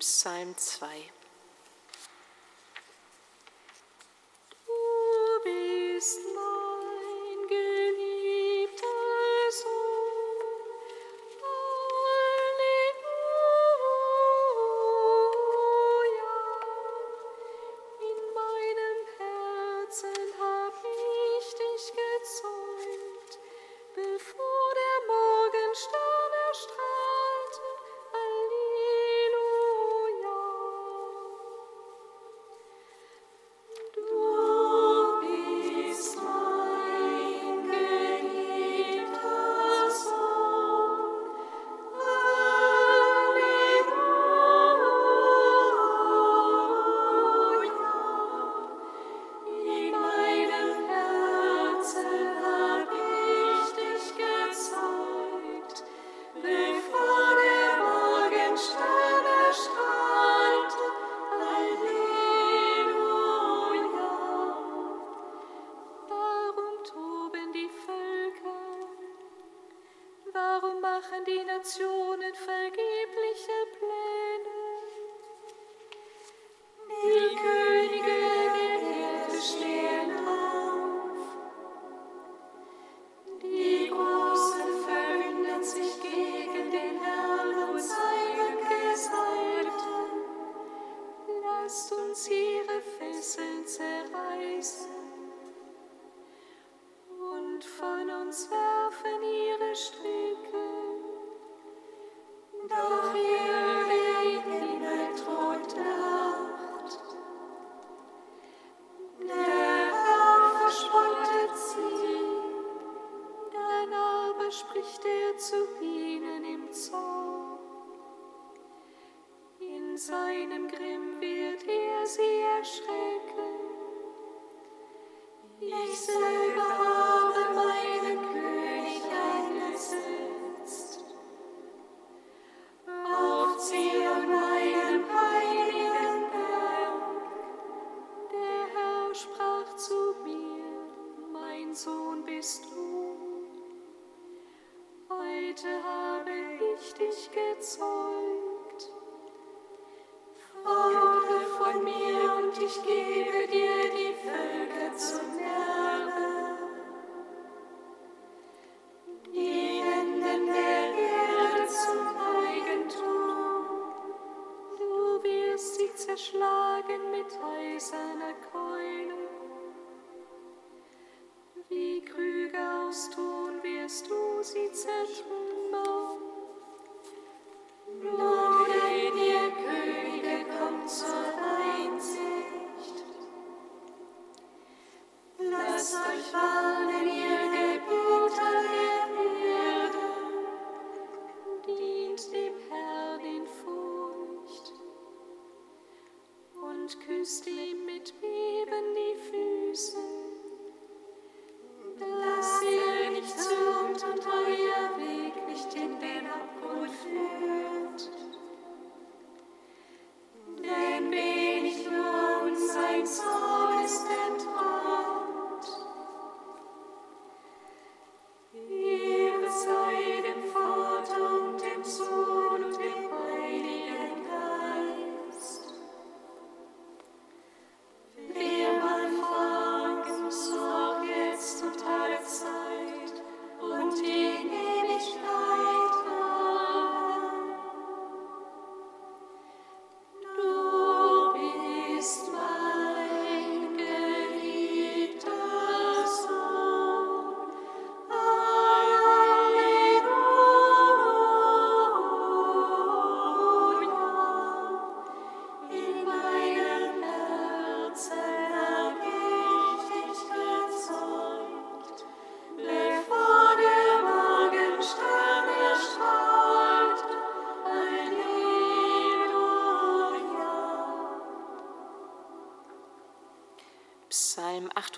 Psalm 2.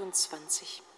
28.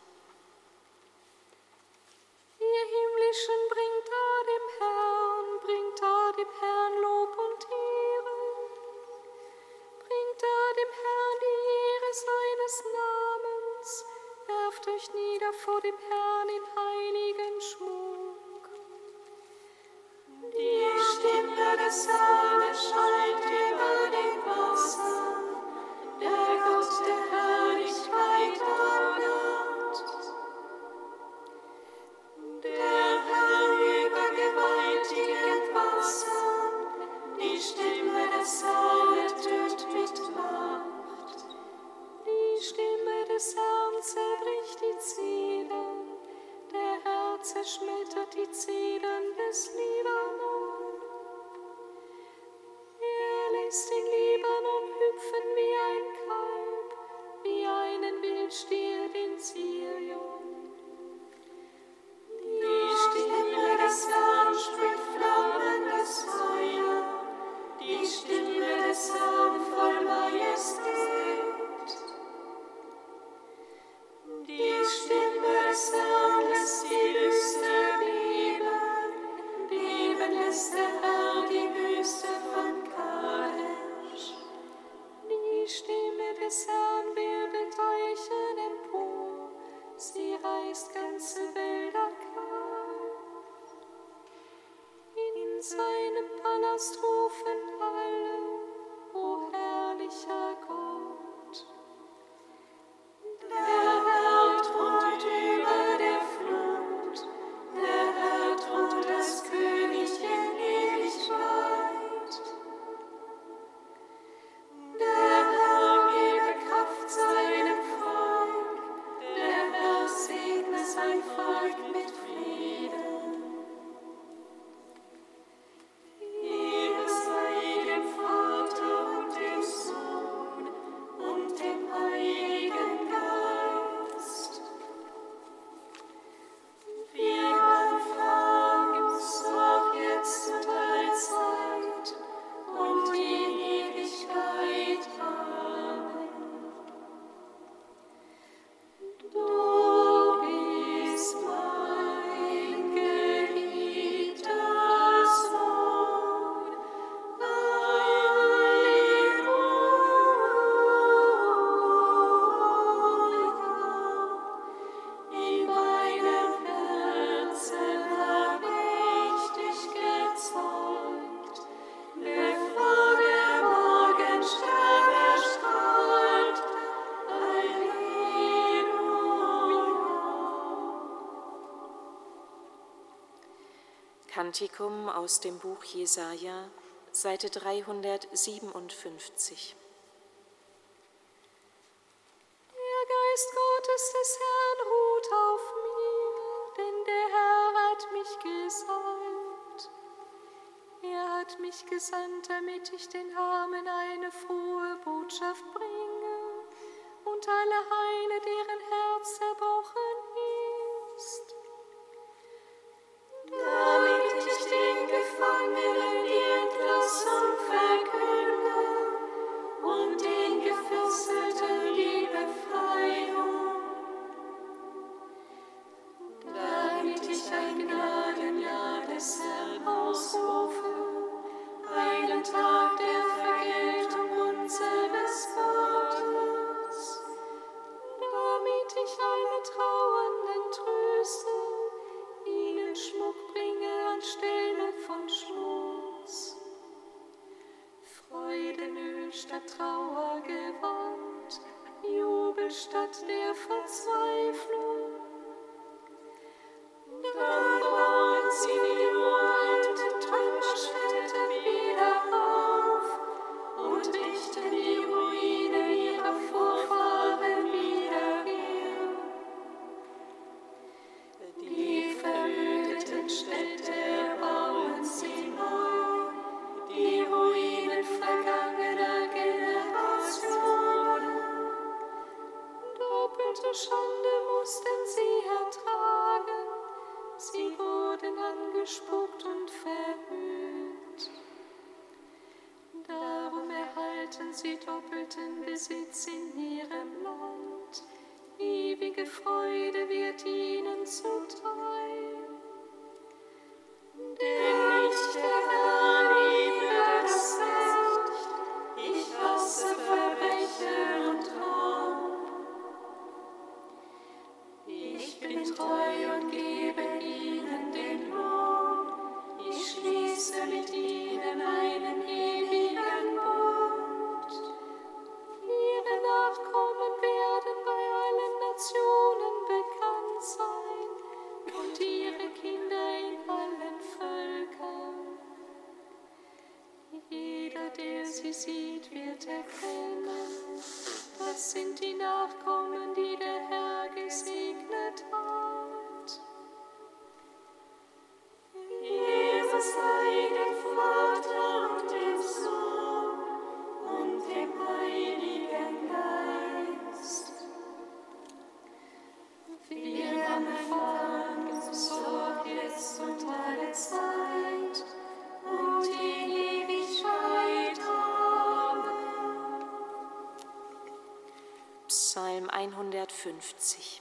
Praktikum aus dem Buch Jesaja, Seite 357. Der Geist Gottes des Herrn ruht auf mir, denn der Herr hat mich gesandt. Er hat mich gesandt, damit ich den Armen eine frohe Botschaft bringe und alle Heine, deren Herz zerbrochen und den Geflüssen. sind die Nachkommen, die der 50.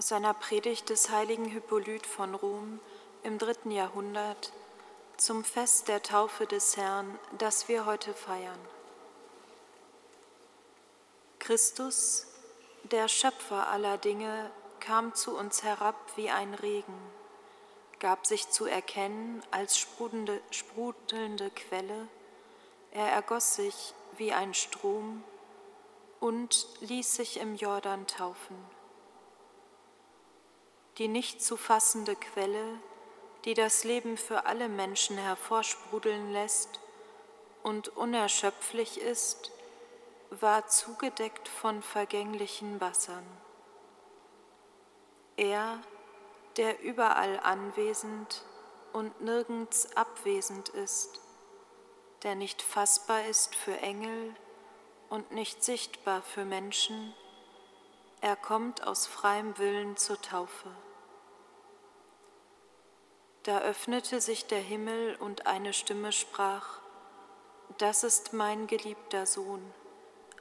Aus einer Predigt des heiligen Hippolyt von Rom im dritten Jahrhundert zum Fest der Taufe des Herrn, das wir heute feiern. Christus, der Schöpfer aller Dinge, kam zu uns herab wie ein Regen, gab sich zu erkennen als sprudelnde, sprudelnde Quelle, er ergoss sich wie ein Strom und ließ sich im Jordan taufen. Die nicht zu fassende Quelle, die das Leben für alle Menschen hervorsprudeln lässt und unerschöpflich ist, war zugedeckt von vergänglichen Wassern. Er, der überall anwesend und nirgends abwesend ist, der nicht fassbar ist für Engel und nicht sichtbar für Menschen, er kommt aus freiem Willen zur Taufe. Da öffnete sich der Himmel und eine Stimme sprach, Das ist mein geliebter Sohn,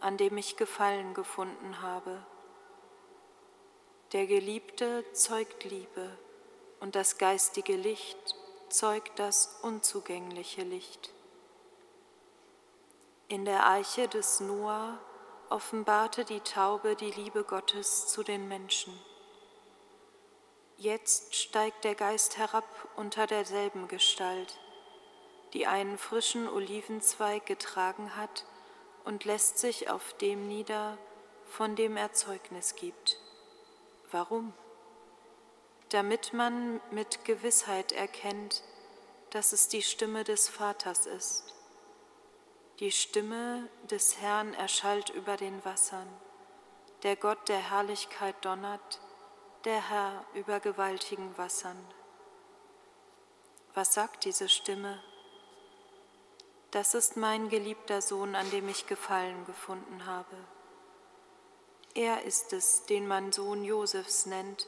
an dem ich Gefallen gefunden habe. Der Geliebte zeugt Liebe und das geistige Licht zeugt das unzugängliche Licht. In der Eiche des Noah offenbarte die Taube die Liebe Gottes zu den Menschen. Jetzt steigt der Geist herab unter derselben Gestalt, die einen frischen Olivenzweig getragen hat und lässt sich auf dem nieder, von dem er Zeugnis gibt. Warum? Damit man mit Gewissheit erkennt, dass es die Stimme des Vaters ist. Die Stimme des Herrn erschallt über den Wassern. Der Gott der Herrlichkeit donnert, der Herr über gewaltigen Wassern. Was sagt diese Stimme? Das ist mein geliebter Sohn, an dem ich Gefallen gefunden habe. Er ist es, den man Sohn Josefs nennt,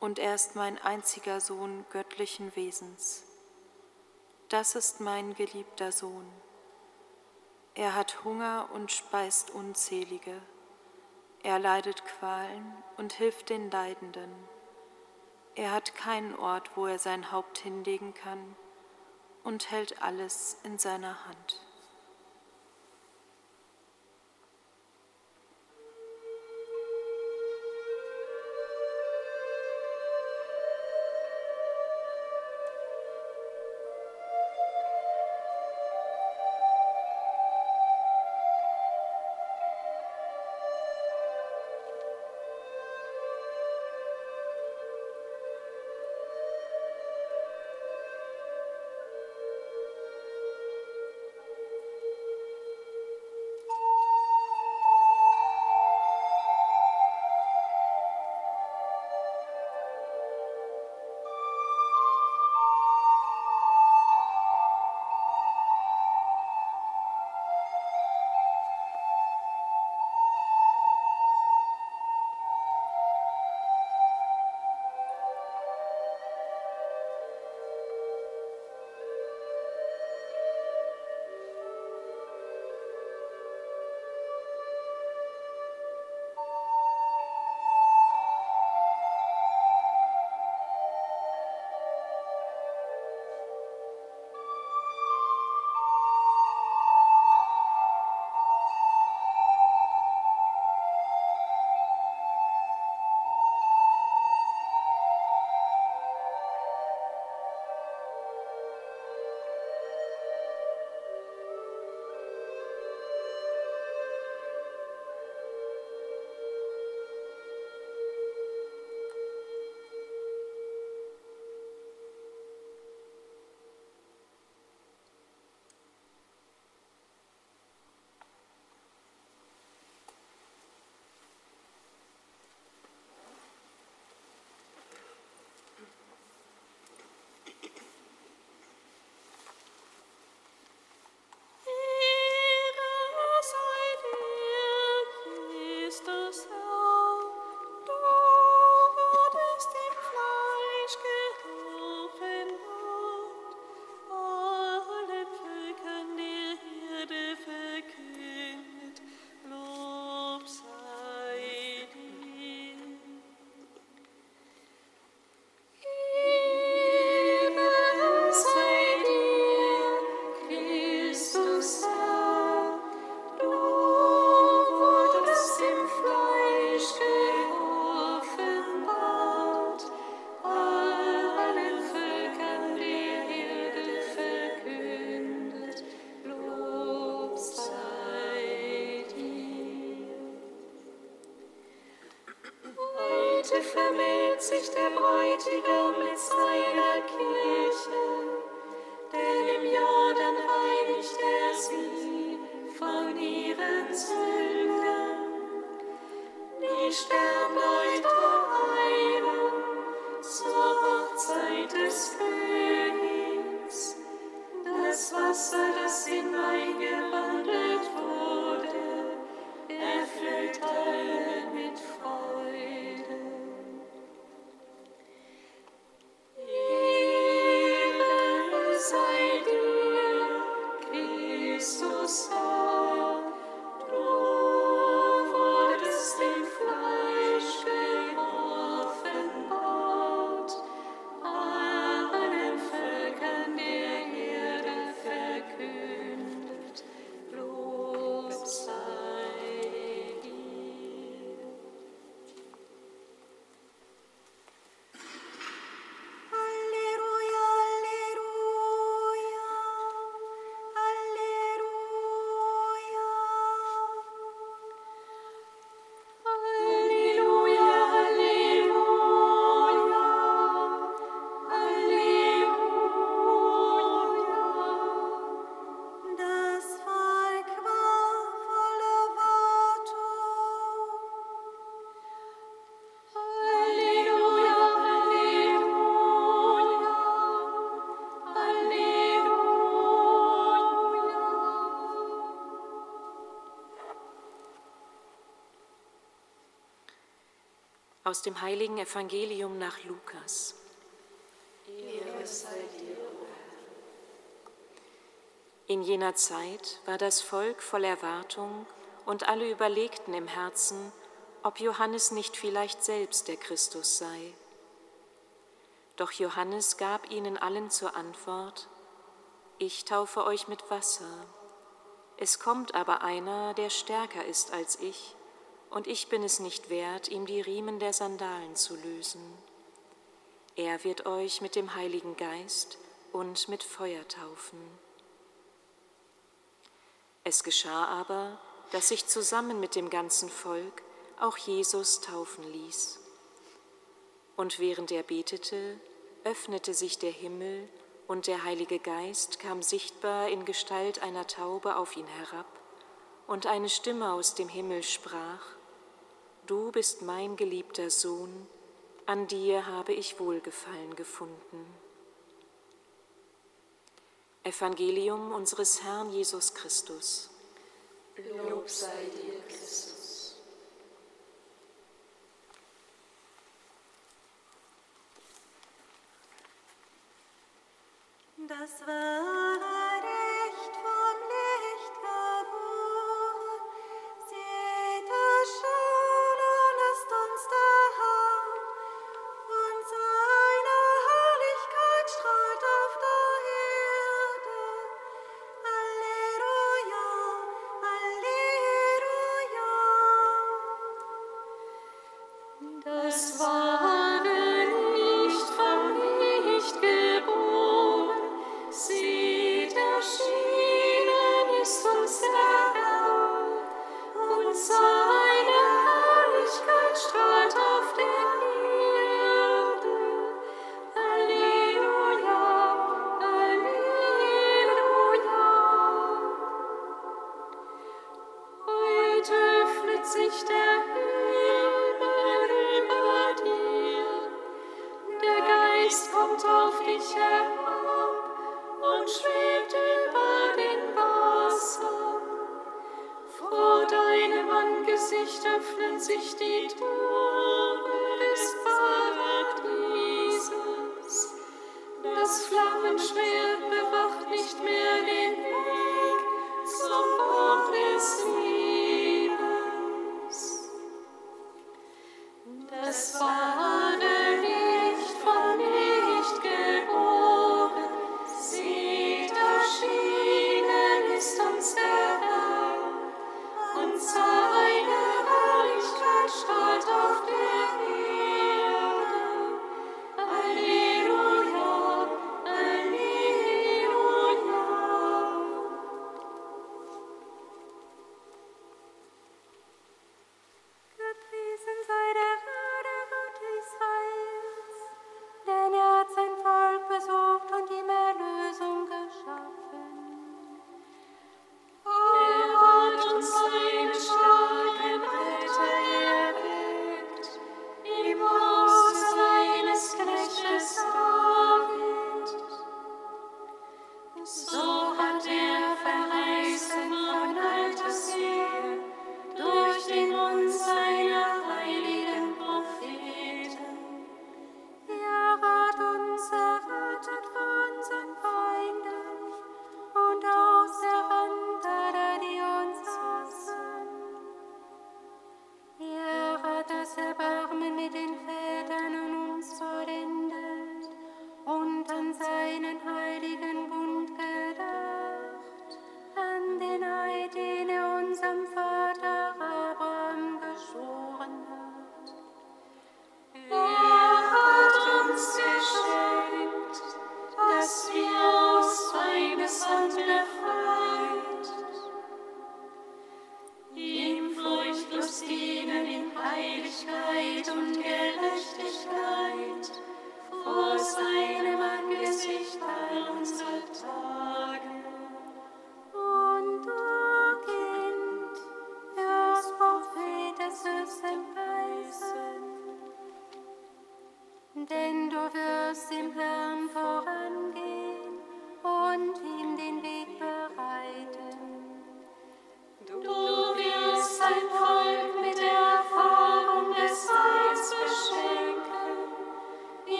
und er ist mein einziger Sohn göttlichen Wesens. Das ist mein geliebter Sohn. Er hat Hunger und speist Unzählige. Er leidet Qualen und hilft den Leidenden. Er hat keinen Ort, wo er sein Haupt hinlegen kann und hält alles in seiner Hand. Heute vermählt sich der Bräutigam mit seiner Kirche, denn im Jordan reinigt er sie von ihren Sünden. Die Sternleute eilen zur Hochzeit des Königs. Aus dem heiligen Evangelium nach Lukas. In jener Zeit war das Volk voll Erwartung und alle überlegten im Herzen, ob Johannes nicht vielleicht selbst der Christus sei. Doch Johannes gab ihnen allen zur Antwort, Ich taufe euch mit Wasser. Es kommt aber einer, der stärker ist als ich, und ich bin es nicht wert, ihm die Riemen der Sandalen zu lösen. Er wird euch mit dem Heiligen Geist und mit Feuer taufen. Es geschah aber, dass sich zusammen mit dem ganzen Volk auch Jesus taufen ließ. Und während er betete, öffnete sich der Himmel und der Heilige Geist kam sichtbar in Gestalt einer Taube auf ihn herab, und eine Stimme aus dem Himmel sprach, Du bist mein geliebter Sohn, an dir habe ich Wohlgefallen gefunden. Evangelium unseres Herrn Jesus Christus. Lob sei dir, Christus. Das wahre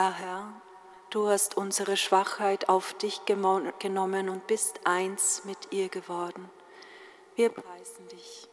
Ja, Herr, du hast unsere Schwachheit auf dich genommen und bist eins mit ihr geworden. Wir preisen dich.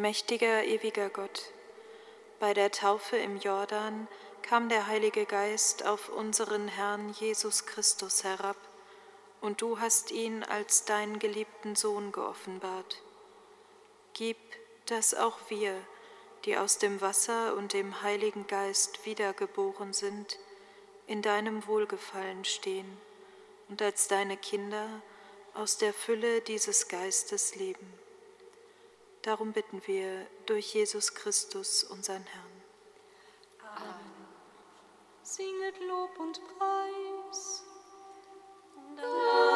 Allmächtiger, ewiger Gott, bei der Taufe im Jordan kam der Heilige Geist auf unseren Herrn Jesus Christus herab, und du hast ihn als deinen geliebten Sohn geoffenbart. Gib, dass auch wir, die aus dem Wasser und dem Heiligen Geist wiedergeboren sind, in deinem Wohlgefallen stehen und als deine Kinder aus der Fülle dieses Geistes leben. Darum bitten wir durch Jesus Christus, unseren Herrn. Amen. Singet Lob und Preis. Amen.